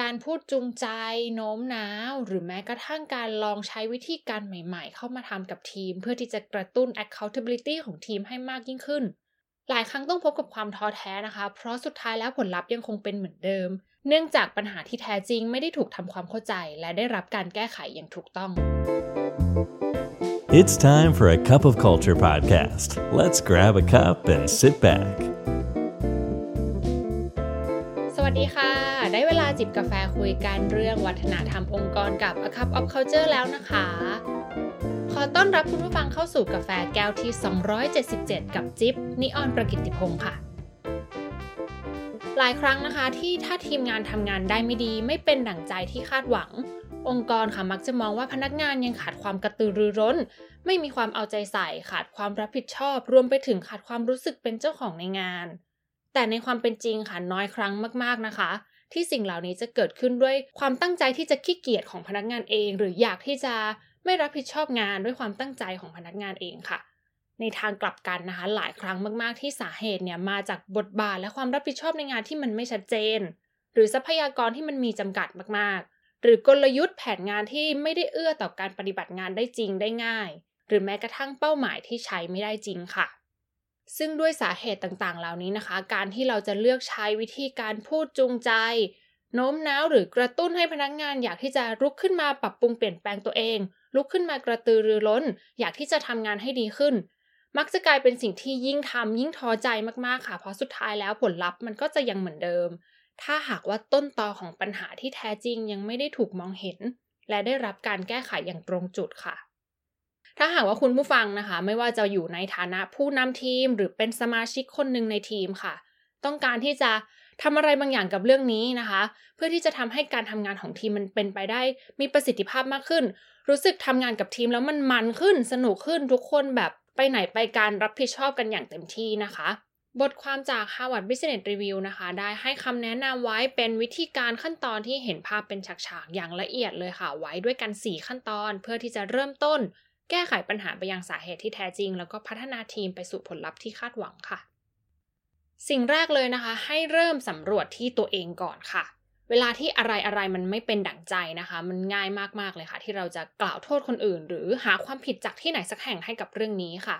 การพูดจูงใจโน้มน้าว หรือแม้กระทั่งการลองใช้วิธีการใหม่ๆ เข้ามาทำกับทีม เพื่อที่จะกระตุ้น accountability ของทีมให้มากยิ่งขึ้น หลายครั้งต้องพบกับความท้อแท้นะคะ เพราะสุดท้ายแล้วผลลัพธ์ยังคงเป็นเหมือนเดิม เนื่องจากปัญหาที่แท้จริงไม่ได้ถูกทำความเข้าใจ และได้รับการแก้ไขอย่างถูกต้อง It's time for a cup of culture podcast. Let's grab a cup and sit back. สวัสดีค่ะ ได้เวลาจิบกาแฟคุยกันเรื่องวัฒนธรรมองค์กรกับ A Cup of Culture แล้วนะคะ ขอต้อนรับคุณผู้ฟังเข้าสู่กาแฟแก้วที่ 277 กับจิ๊บนิออนประกิตติพงค์ค่ะ หลายครั้งนะคะที่ถ้าทีมงานทำงานได้ไม่ดีไม่เป็นดั่งใจที่คาดหวัง องค์กรค่ะมักจะมองว่าพนักงานยังขาดความกระตือรือร้น ไม่มีความเอาใจใส่ขาดความรับผิดชอบ รวมไปถึงขาดความรู้สึกเป็นเจ้าของในงาน แต่ในความเป็นจริงค่ะน้อยครั้งมากๆนะคะ ที่สิ่งเหล่านี้จะเกิดขึ้นด้วยความตั้งใจที่จะขี้เกียจของพนักงานเอง หรืออยากที่จะไม่รับผิดชอบงานด้วยความตั้งใจของพนักงานเองค่ะ ในทางกลับกันนะคะ หลายครั้งมากๆ ที่สาเหตุเนี่ยมาจากบทบาทและความรับผิดชอบในงานที่มันไม่ชัดเจน หรือทรัพยากรที่มันมีจำกัดมากๆ หรือกลยุทธ์แผนงานที่ไม่ได้เอื้อต่อการปฏิบัติงานได้จริงได้ง่าย หรือแม้กระทั่งเป้าหมายที่ใช้ไม่ได้จริงค่ะ ซึ่งด้วยสาเหตุต่างๆ เหล่านี้นะคะ การที่เราจะเลือกใช้วิธีการพูดจูงใจ โน้มน้าวหรือกระตุ้นให้พนักงานอยากที่จะลุกขึ้นมาปรับปรุงเปลี่ยนแปลงตัวเอง ลุกขึ้นมากระตือรือร้น อยากที่จะทำงานให้ดีขึ้น มักจะกลายเป็นสิ่งที่ยิ่งทำยิ่งท้อใจมากๆค่ะ เพราะสุดท้ายแล้วผลลัพธ์มันก็จะยังเหมือนเดิม ถ้าหากว่าต้นตอของปัญหาที่แท้จริงยังไม่ได้ถูกมองเห็น และได้รับการแก้ไขอย่างตรงจุดค่ะ ถ้าหากว่าคุณผู้ฟังนะคะ ไม่ว่าจะอยู่ในฐานะผู้นำทีม หรือเป็นสมาชิกคนหนึ่งในทีมค่ะ ต้องการที่จะทำอะไรบางอย่างกับเรื่องนี้นะคะ เพื่อที่จะทำให้การทำงานของทีมมันเป็นไปได้ มีประสิทธิภาพมากขึ้น รู้สึกทำงานกับทีมแล้วมันมันขึ้น สนุกขึ้นทุกคนแบบไปไหนไปการรับผิดชอบกันอย่างเต็มที่นะคะ บทความจาก Harvard Business Review นะคะ ได้ให้คำแนะนำไว้เป็นวิธีการขั้นตอนที่เห็นภาพเป็นฉากๆ อย่างละเอียดเลยค่ะ ไว้ด้วยกัน 4 ขั้นตอน เพื่อที่จะเริ่มต้น แก้ไขปัญหาไปยังสาเหตุที่แท้จริง แล้วก็พัฒนาทีมไปสู่ผลลัพธ์ที่คาดหวังค่ะ สิ่งแรกเลยนะคะ ให้เริ่มสำรวจที่ตัวเองก่อนค่ะ เวลาที่อะไรอะไรมันไม่เป็นดั่งใจนะคะ มันง่ายมากๆเลยค่ะ ที่เราจะกล่าวโทษคนอื่น หรือหาความผิดจากที่ไหนสักแห่งให้กับเรื่องนี้ค่ะ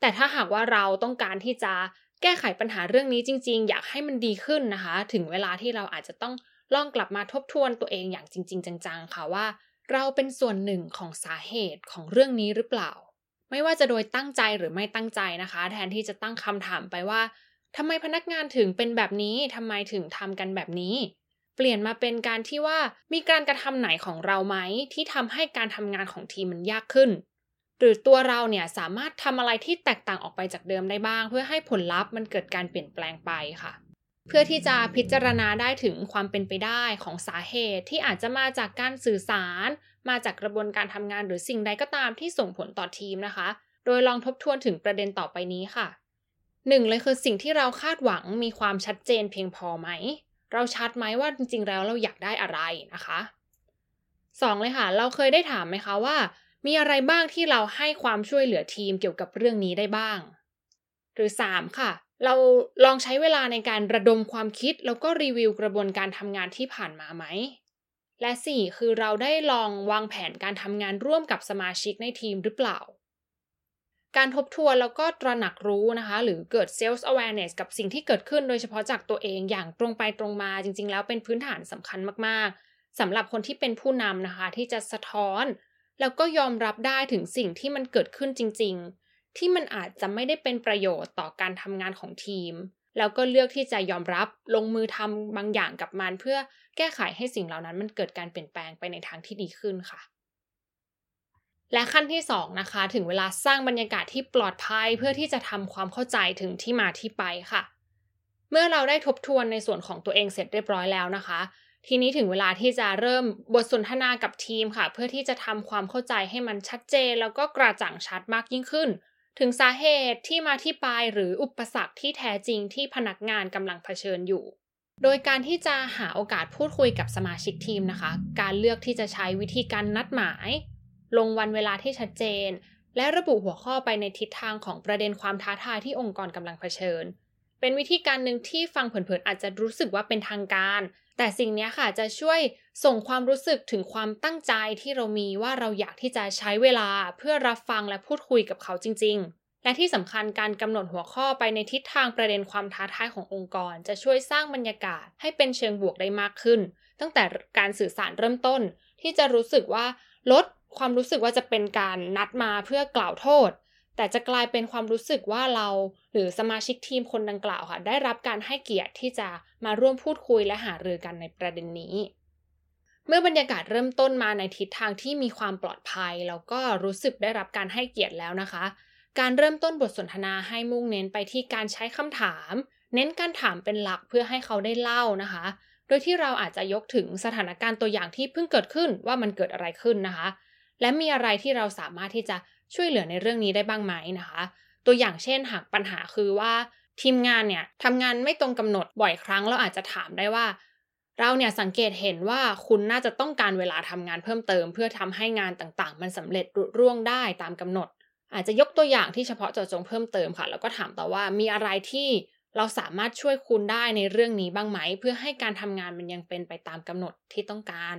แต่ถ้าหากว่าเราต้องการที่จะแก้ไขปัญหาเรื่องนี้จริง ๆ อยากให้มันดีขึ้นนะคะ ถึงเวลาที่เราอาจจะต้องลองกลับมาทบทวนตัวเองอย่างจริง ๆ จังๆ ค่ะว่า เราเป็นส่วนหนึ่งของสาเหตุของเรื่องนี้หรือเปล่า ไม่ว่าจะโดยตั้งใจหรือไม่ตั้งใจนะคะ แทนที่จะตั้งคำถามไปว่าทำไมพนักงานถึงเป็นแบบนี้ทำไมถึงทำกันแบบนี้ เปลี่ยนมาเป็นการที่ว่ามีการกระทำไหนของเราไหมที่ทำให้การทำงานของทีมมันยากขึ้น หรือตัวเราเนี่ยสามารถทำอะไรที่แตกต่างออกไปจากเดิมได้บ้าง เพื่อให้ผลลัพธ์มันเกิดการเปลี่ยนแปลงไปค่ะ เพื่อที่จะพิจารณาได้ถึงความเป็นไปได้ของสาเหตุที่อาจจะมาจากการสื่อสาร มาจากกระบวนการทำงานหรือสิ่งใดก็ตามที่ส่งผลต่อทีมนะคะ โดยลองทบทวนถึงประเด็นต่อไปนี้ค่ะหนึ่งเลยคือสิ่งที่เราคาดหวังมีความชัดเจนเพียงพอไหม เราชัดไหมว่าจริงๆ แล้วเราอยากได้อะไรนะคะสองเลยค่ะ เราเคยได้ถามไหมคะว่า มีอะไรบ้างที่เราให้ความช่วยเหลือทีมเกี่ยวกับเรื่องนี้ได้บ้าง หรือสามค่ะ เราลองใช้เวลาในการระดมความคิดแล้วก็รีวิวกระบวนการทำงานที่ผ่านมาไหม และสี่คือเราได้ลองวางแผนการทำงานร่วมกับสมาชิกในทีมหรือเปล่า การทบทวนแล้วก็ตระหนักรู้นะคะ หรือเกิด self awareness กับสิ่งที่เกิดขึ้นโดยเฉพาะจากตัวเองอย่างตรงไปตรงมาจริง ๆ แล้วเป็นพื้นฐานสำคัญมากๆสำหรับคนที่เป็นผู้นำนะคะที่จะสะท้อน แล้วก็ยอมรับได้ถึงสิ่งที่มันเกิดขึ้นจริง ๆ ที่มันอาจจะไม่ได้เป็นประโยชน์ต่อการทำงานของทีม แล้วก็เลือกที่จะยอมรับลงมือทำบางอย่างกับมัน เพื่อแก้ไขให้สิ่งเหล่านั้นมันเกิดการเปลี่ยนแปลงไปในทางที่ดีขึ้นค่ะ และขั้นที่2นะคะถึงเวลาสร้างบรรยากาศที่ปลอดภัยเพื่อที่จะทำความเข้าใจถึงที่มาที่ไปค่ะ เมื่อเราได้ทบทวนในส่วนของตัวเองเสร็จเรียบร้อยแล้วนะคะทีนี้ถึงเวลาที่จะเริ่มบทสนทนากับทีมค่ะ เพื่อที่จะทำความเข้าใจให้มันชัดเจน แล้วก็กระจ่างชัดมากยิ่งขึ้น ถึงสาเหตุที่มาที่ไปหรืออุปสรรคที่แท้จริงที่พนักงานกำลังเผชิญอยู่ โดยการที่จะหาโอกาสพูดคุยกับสมาชิกทีมนะคะ การเลือกที่จะใช้วิธีการนัดหมาย ลงวันเวลาที่ชัดเจน และระบุหัวข้อไปในทิศทางของประเด็นความท้าทายที่องค์กรกำลังเผชิญ เป็นวิธีการหนึ่งที่ฟังเผินๆอาจจะรู้สึกว่าเป็นทางการ แต่สิ่งนี้ค่ะจะช่วยส่งความรู้สึกถึงความตั้งใจที่เรามีว่าเราอยากที่จะใช้เวลาเพื่อรับฟังและพูดคุยกับเขาจริง ๆ และที่สำคัญการกำหนดหัวข้อไปในทิศทางประเด็นความท้าทายขององค์กร จะช่วยสร้างบรรยากาศให้เป็นเชิงบวกได้มากขึ้น ตั้งแต่การสื่อสารเริ่มต้น ที่จะรู้สึกว่าลดความรู้สึกว่าจะเป็นการนัดมาเพื่อกล่าวโทษ แต่จะกลายเป็นความรู้สึกว่าเราหรือสมาชิกทีมคนดังกล่าวค่ะ ได้รับการให้เกียรติที่จะมาร่วมพูดคุยและหารือกันในประเด็นนี้ เมื่อบรรยากาศเริ่มต้นมาในทิศทางที่มีความปลอดภัย แล้วก็รู้สึกได้รับการให้เกียรติแล้วนะคะ การเริ่มต้นบทสนทนาให้มุ่งเน้นไปที่การใช้คำถาม เน้นการถามเป็นหลักเพื่อให้เขาได้เล่านะคะ โดยที่เราอาจจะยกถึงสถานการณ์ตัวอย่างที่เพิ่งเกิดขึ้นว่ามันเกิดอะไรขึ้นนะคะและมีอะไรที่เราสามารถที่จะ ช่วยเหลือในเรื่องนี้ได้บ้างไหมนะคะ ตัวอย่างเช่นหากปัญหาคือว่าทีมงานเนี่ยทำงานไม่ตรงกำหนดบ่อยครั้งเราอาจจะถามได้ว่า เราเนี่ยสังเกตเห็นว่าคุณน่าจะต้องการเวลาทำงานเพิ่มเติม เพื่อทำให้งานต่างๆ มันสำเร็จรุร่วงได้ตามกำหนด อาจจะยกตัวอย่างที่เฉพาะเจาะจงเพิ่มเติมค่ะ แล้วก็ถามต่อว่ามีอะไรที่เราสามารถช่วยคุณได้ในเรื่องนี้บ้างไหม เพื่อให้การทำงานมันยังเป็นไปตามกำหนดที่ต้องการ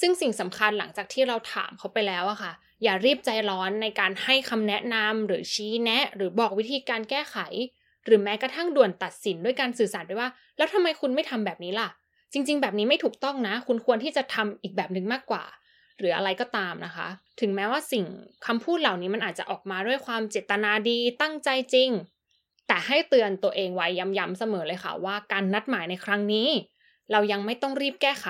ซึ่งสิ่งสำคัญหลังจากที่เราถามเขาไปแล้วอะค่ะ อย่ารีบใจร้อนในการให้คำแนะนำหรือชี้แนะ หรือบอกวิธีการแก้ไข หรือแม้กระทั่งด่วนตัดสินด้วยการสื่อสารไปว่า แล้วทำไมคุณไม่ทำแบบนี้ล่ะ จริง ๆ แบบนี้ไม่ถูกต้องนะ คุณควรที่จะทำอีกแบบหนึ่งมากกว่า หรืออะไรก็ตามนะคะ ถึงแม้ว่าสิ่งคำพูดเหล่านี้มันอาจจะออกมาด้วยความเจตนาดีตั้งใจจริง แต่ให้เตือนตัวเองไว้ย้ำๆเสมอเลยค่ะว่าการนัดหมายในครั้งนี้ เรายังไม่ต้องรีบแก้ไข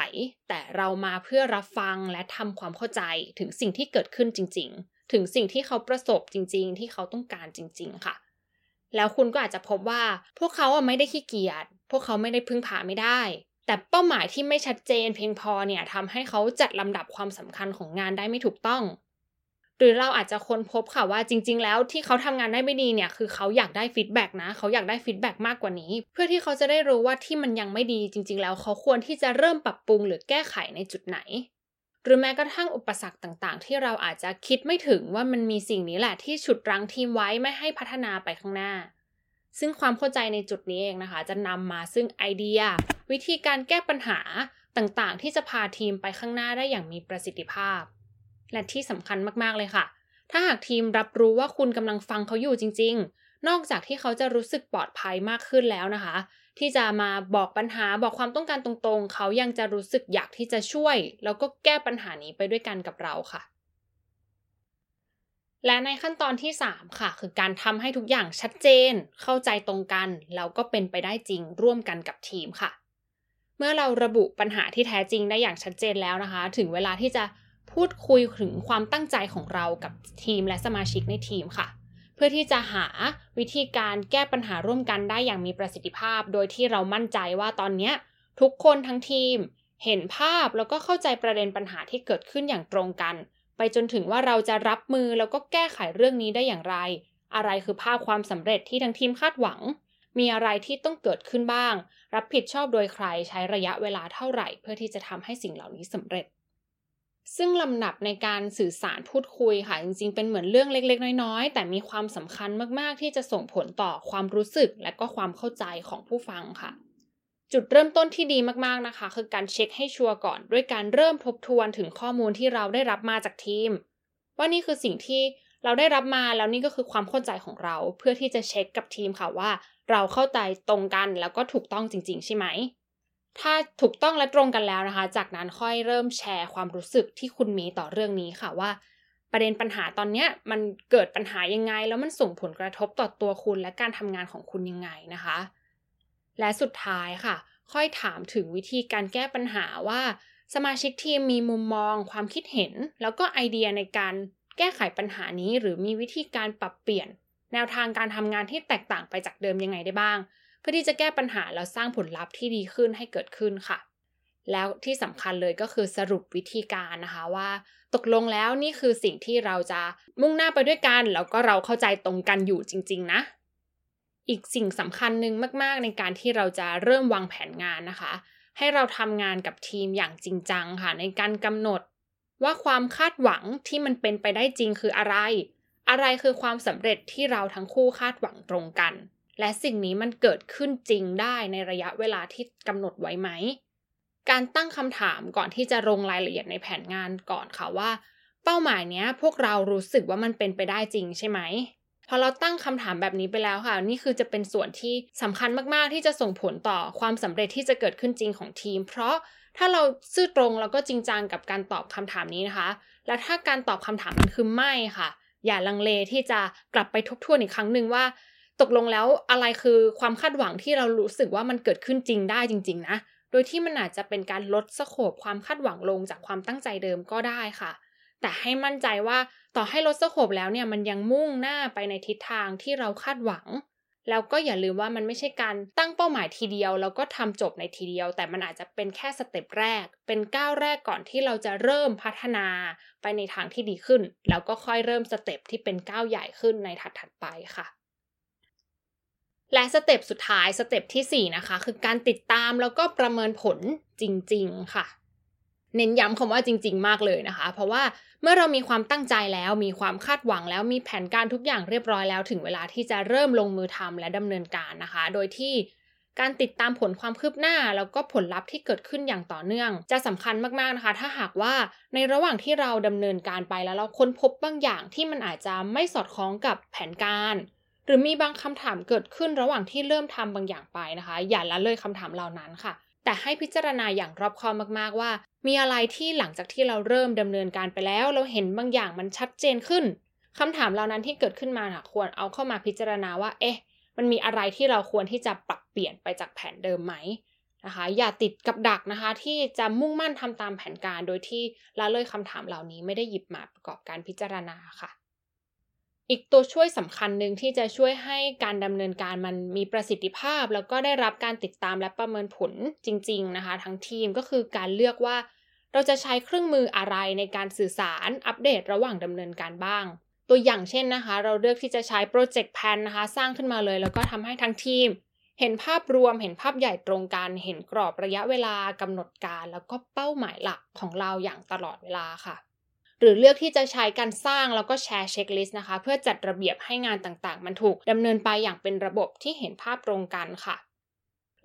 แต่เรามาเพื่อรับฟังและทำความเข้าใจถึงสิ่งที่เกิดขึ้นจริง ๆ ถึงสิ่งที่เขาประสบจริง ๆ ที่เขาต้องการจริง ๆ ค่ะ แล้วคุณก็อาจจะพบว่าพวกเขาไม่ได้ขี้เกียจ พวกเขาไม่ได้พึ่งพาไม่ได้ แต่เป้าหมายที่ไม่ชัดเจนเพียงพอเนี่ยทำให้เขาจัดลำดับความสำคัญของงานได้ไม่ถูกต้อง หรือเราอาจจะค้นพบค่ะว่าจริง ๆ แล้วที่เขาทำงานได้ไม่ดีเนี่ยคือเขาอยากได้ feedback นะ เขาอยากได้ feedback มากกว่านี้ เพื่อที่เขาจะได้รู้ว่าที่มันยังไม่ดีจริง ๆ แล้วเขาควรที่จะเริ่มปรับปรุงหรือแก้ไขในจุดไหน หรือแม้กระทั่งอุปสรรคต่างๆ ที่เราอาจจะคิดไม่ถึงว่ามันมีสิ่งนี้แหละที่ฉุดรั้งทีมไว้ไม่ให้พัฒนาไปข้างหน้า ซึ่งความเข้าใจในจุดนี้เองนะคะ จะนำมาซึ่งไอเดีย วิธีการแก้ปัญหาต่างๆ ที่จะพาทีมไปข้างหน้าได้อย่างมีประสิทธิภาพ และที่สำคัญมากๆเลยค่ะ ถ้าหากทีมรับรู้ว่าคุณกำลังฟังเขาอยู่จริง ๆ นอกจากที่เขาจะรู้สึกปลอดภัยมากขึ้นแล้วนะคะ ที่จะมาบอกปัญหาบอกความต้องการตรงๆ เขายังจะรู้สึกอยากที่จะช่วย แล้วก็แก้ปัญหานี้ไปด้วยกันกับเราค่ะ และในขั้นตอนที่ 3 ค่ะ คือการทำให้ทุกอย่างชัดเจน เข้าใจตรงกันแล้วก็เป็นไปได้จริงร่วมกันกับทีมค่ะเมื่อเราระบุปัญหาที่แท้จริงได้อย่างชัดเจนแล้วนะคะ ถึงเวลาที่จะ พูดคุยถึงความตั้งใจของเรากับทีมและสมาชิกในทีมค่ะ เพื่อที่จะหาวิธีการแก้ปัญหาร่วมกันได้อย่างมีประสิทธิภาพ โดยที่เรามั่นใจว่าตอนนี้ทุกคนทั้งทีม เห็นภาพแล้วก็เข้าใจประเด็นปัญหาที่เกิดขึ้นอย่างตรงกัน ไปจนถึงว่าเราจะรับมือแล้วก็แก้ไขเรื่องนี้ได้อย่างไร อะไรคือภาพความสำเร็จที่ทั้งทีมคาดหวัง มีอะไรที่ต้องเกิดขึ้นบ้าง รับผิดชอบโดยใครใช้ระยะเวลาเท่าไหร่ เพื่อที่จะทำให้สิ่งเหล่านี้สำเร็จ ซึ่งลำดับในการสื่อสารพูดคุยค่ะ จริงๆ เป็นเหมือนเรื่องเล็ก ๆ น้อยๆ แต่มีความสำคัญมากๆ ที่จะส่งผลต่อความรู้สึกและก็ความเข้าใจของผู้ฟังค่ะ จุดเริ่มต้นที่ดีมากๆนะคะ คือการเช็คให้ชัวร์ก่อน ด้วยการเริ่มทบทวนถึงข้อมูลที่เราได้รับมาจากทีม ว่านี่คือสิ่งที่เราได้รับมาแล้วนี่ก็คือความเข้าใจของเรา เพื่อที่จะเช็คกับทีมค่ะว่า เราเข้าใจตรงกันแล้วก็ถูกต้องจริง ๆ ใช่ไหม ถ้าถูกต้องและตรงกันแล้วนะคะ จากนั้นค่อยเริ่มแชร์ความรู้สึกที่คุณมีต่อเรื่องนี้ค่ะว่า ประเด็นปัญหาตอนนี้มันเกิดปัญหายังไง แล้วมันส่งผลกระทบต่อตัวคุณและการทำงานของคุณยังไงนะคะ และสุดท้ายค่ะ ค่อยถามถึงวิธีการแก้ปัญหาว่า สมาชิกทีมมีมุมมอง ความคิดเห็น แล้วก็ไอเดียในการแก้ไขปัญหานี้ หรือมีวิธีการปรับเปลี่ยน แนวทางการทำงานที่แตกต่างไปจากเดิมยังไงได้บ้าง เพื่อที่จะแก้ปัญหาแล้วสร้างผลลัพธ์ที่ดีขึ้นให้เกิดขึ้นค่ะ แล้วที่สำคัญเลยก็คือสรุปวิธีการนะคะว่า ตกลงแล้วนี่คือสิ่งที่เราจะมุ่งหน้าไปด้วยกัน แล้วก็เราเข้าใจตรงกันอยู่จริง ๆ นะ อีกสิ่งสำคัญหนึ่งมาก ๆ ในการที่เราจะเริ่มวางแผนงานนะคะ ให้เราทำงานกับทีมอย่างจริงจังค่ะ ในการกำหนดว่าความคาดหวังที่มันเป็นไปได้จริงคืออะไร อะไรคือความสำเร็จที่เราทั้งคู่คาดหวังตรงกัน และสิ่งนี้มันเกิดขึ้นจริงได้ในระยะเวลาที่กำหนดไว้ไหม การตั้งคำถามก่อนที่จะลงรายละเอียดในแผนงานก่อนค่ะว่า เป้าหมายเนี้ยพวกเรารู้สึกว่ามันเป็นไปได้จริงใช่ไหมพอเราตั้งคำถามแบบนี้ไปแล้วค่ะ นี่คือจะเป็นส่วนที่สำคัญมากๆ ที่จะส่งผลต่อความสำเร็จที่จะเกิดขึ้นจริงของทีม เพราะถ้าเราซื่อตรงแล้วก็จริงจังกับการตอบคำถามนี้นะคะ และถ้าการตอบคำถามมันคือไม่ค่ะ อย่าลังเลที่จะกลับไปทบทวนอีกครั้งหนึ่งว่า ตกลงแล้วอะไรคือความคาดหวังที่เรารู้สึกว่ามันเกิดขึ้นจริงได้จริง ๆ นะ โดยที่มันอาจจะเป็นการลดสโคปความคาดหวังลงจากความตั้งใจเดิมก็ได้ค่ะ แต่ให้มั่นใจว่าต่อให้ลด scope แล้วเนี่ยมันยังมุ่งหน้าไปในทิศทางที่เราคาดหวัง แล้วก็อย่าลืมว่ามันไม่ใช่การตั้งเป้าหมายทีเดียวแล้วก็ทำจบในทีเดียว แต่มันอาจจะเป็นแค่ step แรก เป็นก้าวแรกก่อนที่เราจะเริ่มพัฒนาไปในทางที่ดีขึ้น แล้วก็ค่อยเริ่ม step ที่เป็นก้าวใหญ่ขึ้นในถัดๆไปค่ะ และ step สุดท้าย step ที่ 4 นะคะ คือการติดตามแล้วก็ประเมินผลจริง ๆ ค่ะ เน้นย้ำคำว่าจริง ๆ มากเลยนะคะ เพราะว่าเมื่อเรามีความตั้งใจแล้ว มีความคาดหวังแล้วมีแผนการทุกอย่างเรียบร้อยแล้ว ถึงเวลาที่จะเริ่มลงมือทำและดำเนินการนะคะ โดยที่การติดตามผลความคืบหน้า แล้วก็ผลลัพธ์ที่เกิดขึ้นอย่างต่อเนื่อง จะสำคัญมากๆนะคะ ถ้าหากว่าในระหว่างที่เราดำเนินการไปแล้วเราค้นพบบางอย่างที่มันอาจจะไม่สอดคล้องกับแผนการ หรือมีบางคำถามเกิดขึ้นระหว่างที่เริ่มทำบางอย่างไปนะคะ อย่าละเลยคำถามเหล่านั้นค่ะ แต่ให้พิจารณาอย่างรอบคอบมากๆว่า มีอะไรที่หลังจากที่เราเริ่มดำเนินการไปแล้ว เราเห็นบางอย่างมันชัดเจนขึ้นคำถามเหล่านั้นที่เกิดขึ้นมาค่ะควรเอาเข้ามาพิจารณาว่า เอ๊ะ มันมีอะไรที่เราควรที่จะปรับเปลี่ยนไปจากแผนเดิมไหมนะคะ อย่าติดกับดักนะคะ ที่จะมุ่งมั่นทำตามแผนการ โดยที่ละเลยคำถามเหล่านี้ไม่ได้หยิบมาประกอบการพิจารณาค่ะ อีกตัวช่วยสำคัญหนึ่งที่จะช่วยให้การดำเนินการมันมีประสิทธิภาพ แล้วก็ได้รับการติดตามและประเมินผลจริง ๆ นะคะ ทั้งทีมก็คือการเลือกว่า เราจะใช้เครื่องมืออะไรในการสื่อสารอัปเดตระหว่างดำเนินการบ้าง ตัวอย่างเช่นนะคะ เราเลือกที่จะใช้โปรเจกต์แพนนะคะ สร้างขึ้นมาเลย แล้วก็ทำให้ทั้งทีม เห็นภาพรวมเห็นภาพใหญ่ตรงกัน เห็นกรอบระยะเวลากำหนดการ แล้วก็เป้าหมายหลักของเราอย่างตลอดเวลาค่ะ หรือเลือกที่จะใช้การสร้างแล้วก็แชร์เช็คลิสต์นะคะ เพื่อจัดระเบียบให้งานต่างๆ มันถูกดำเนินไปอย่างเป็นระบบที่เห็นภาพตรงกันค่ะ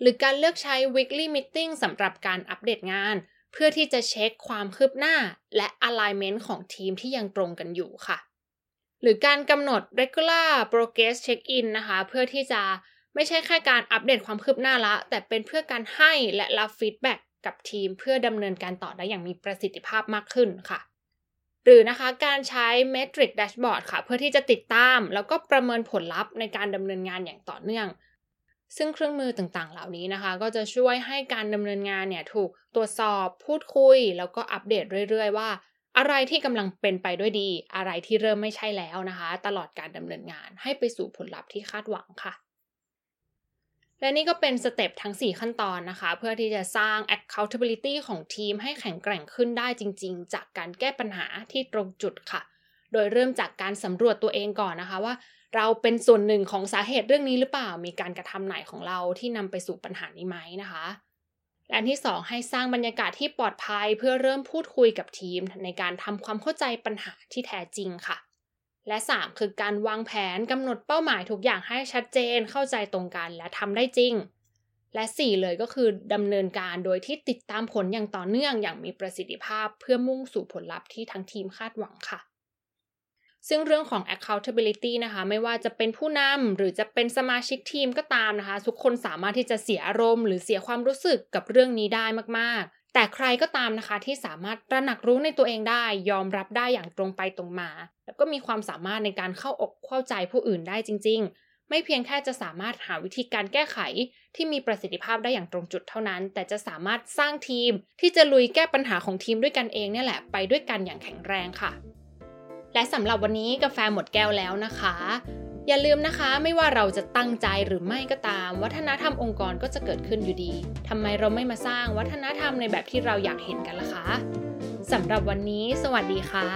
หรือการเลือกใช้ weekly meeting สำหรับการอัปเดตงาน เพื่อที่จะเช็คความคืบหน้าและ alignment ของทีมที่ยังตรงกันอยู่ค่ะ หรือการกำหนด regular progress check in นะคะ เพื่อที่จะไม่ใช่แค่การอัปเดตความคืบหน้าละ แต่เป็นเพื่อการให้และรับฟีดแบ็กกับทีมเพื่อดำเนินการต่อได้อย่างมีประสิทธิภาพมากขึ้นค่ะ หรือนะคะการใช้ Metric Dashboard ค่ะ เพื่อที่จะติดตาม แล้วก็ประเมินผลลัพธ์ในการดำเนินงานอย่างต่อเนื่อง ซึ่งเครื่องมือต่างๆ เหล่านี้นะคะ ก็จะช่วยให้การดำเนินงานเนี่ยถูกตรวจสอบพูดคุย แล้วก็อัปเดตเรื่อยๆ ว่า อะไรที่กำลังเป็นไปด้วยดี อะไรที่เริ่มไม่ใช่แล้วนะคะ ตลอดการดำเนินงานให้ไปสู่ผลลัพธ์ที่คาดหวังค่ะ และนี่ก็เป็นสเต็ปทั้ง 4 ขั้นตอนนะคะ เพื่อที่จะสร้าง accountability ของทีมให้แข็งแกร่งขึ้นได้จริง ๆ จากการแก้ปัญหาที่ตรงจุดค่ะ โดยเริ่มจากการสำรวจตัวเองก่อนนะคะว่า เราเป็นส่วนหนึ่งของสาเหตุเรื่องนี้หรือเปล่า มีการกระทำไหนของเราที่นำไปสู่ปัญหานี้ไหมนะคะและอันที่ 2 ให้สร้างบรรยากาศที่ปลอดภัย เพื่อเริ่มพูดคุยกับทีมในการทำความเข้าใจปัญหาที่แท้จริงค่ะ และ 3 คือการวางแผนกำหนดเป้าหมายทุกอย่างให้ชัดเจนเข้าใจตรงกันและทำได้จริง และ 4 เลยก็คือดำเนินการโดยที่ติดตามผลอย่างต่อเนื่องอย่างมีประสิทธิภาพเพื่อมุ่งสู่ผลลัพธ์ที่ทั้งทีมคาดหวังค่ะ ซึ่งเรื่องของ accountability นะคะ ไม่ว่าจะเป็นผู้นำหรือจะเป็นสมาชิกทีมก็ตามนะคะ ทุกคนสามารถที่จะเสียอารมณ์ หรือเสียความรู้สึกกับเรื่องนี้ได้มากๆ แต่ใครก็ตามนะคะที่สามารถตระหนักรู้ในตัวเองได้ ยอมรับได้อย่างตรงไปตรงมา แล้วก็มีความสามารถในการเข้าอกเข้าใจผู้อื่นได้จริง ๆ ไม่เพียงแค่จะสามารถหาวิธีการแก้ไขที่มีประสิทธิภาพได้อย่างตรงจุดเท่านั้น แต่จะสามารถสร้างทีมที่จะลุยแก้ปัญหาของทีมด้วยกันเองเนี่ยแหละไปด้วยกันอย่างแข็งแรงค่ะ และสำหรับวันนี้กาแฟหมดแก้วแล้วนะคะ อย่าลืมนะคะ ไม่ว่าเราจะตั้งใจหรือไม่ก็ตาม วัฒนธรรมองค์กรก็จะเกิดขึ้นอยู่ดีทำไมเราไม่มาสร้างวัฒนธรรมในแบบที่เราอยากเห็นกันล่ะคะสำหรับวันนี้ สวัสดีค่ะ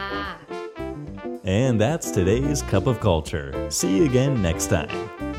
And that's today's Cup of Culture. See you again next time.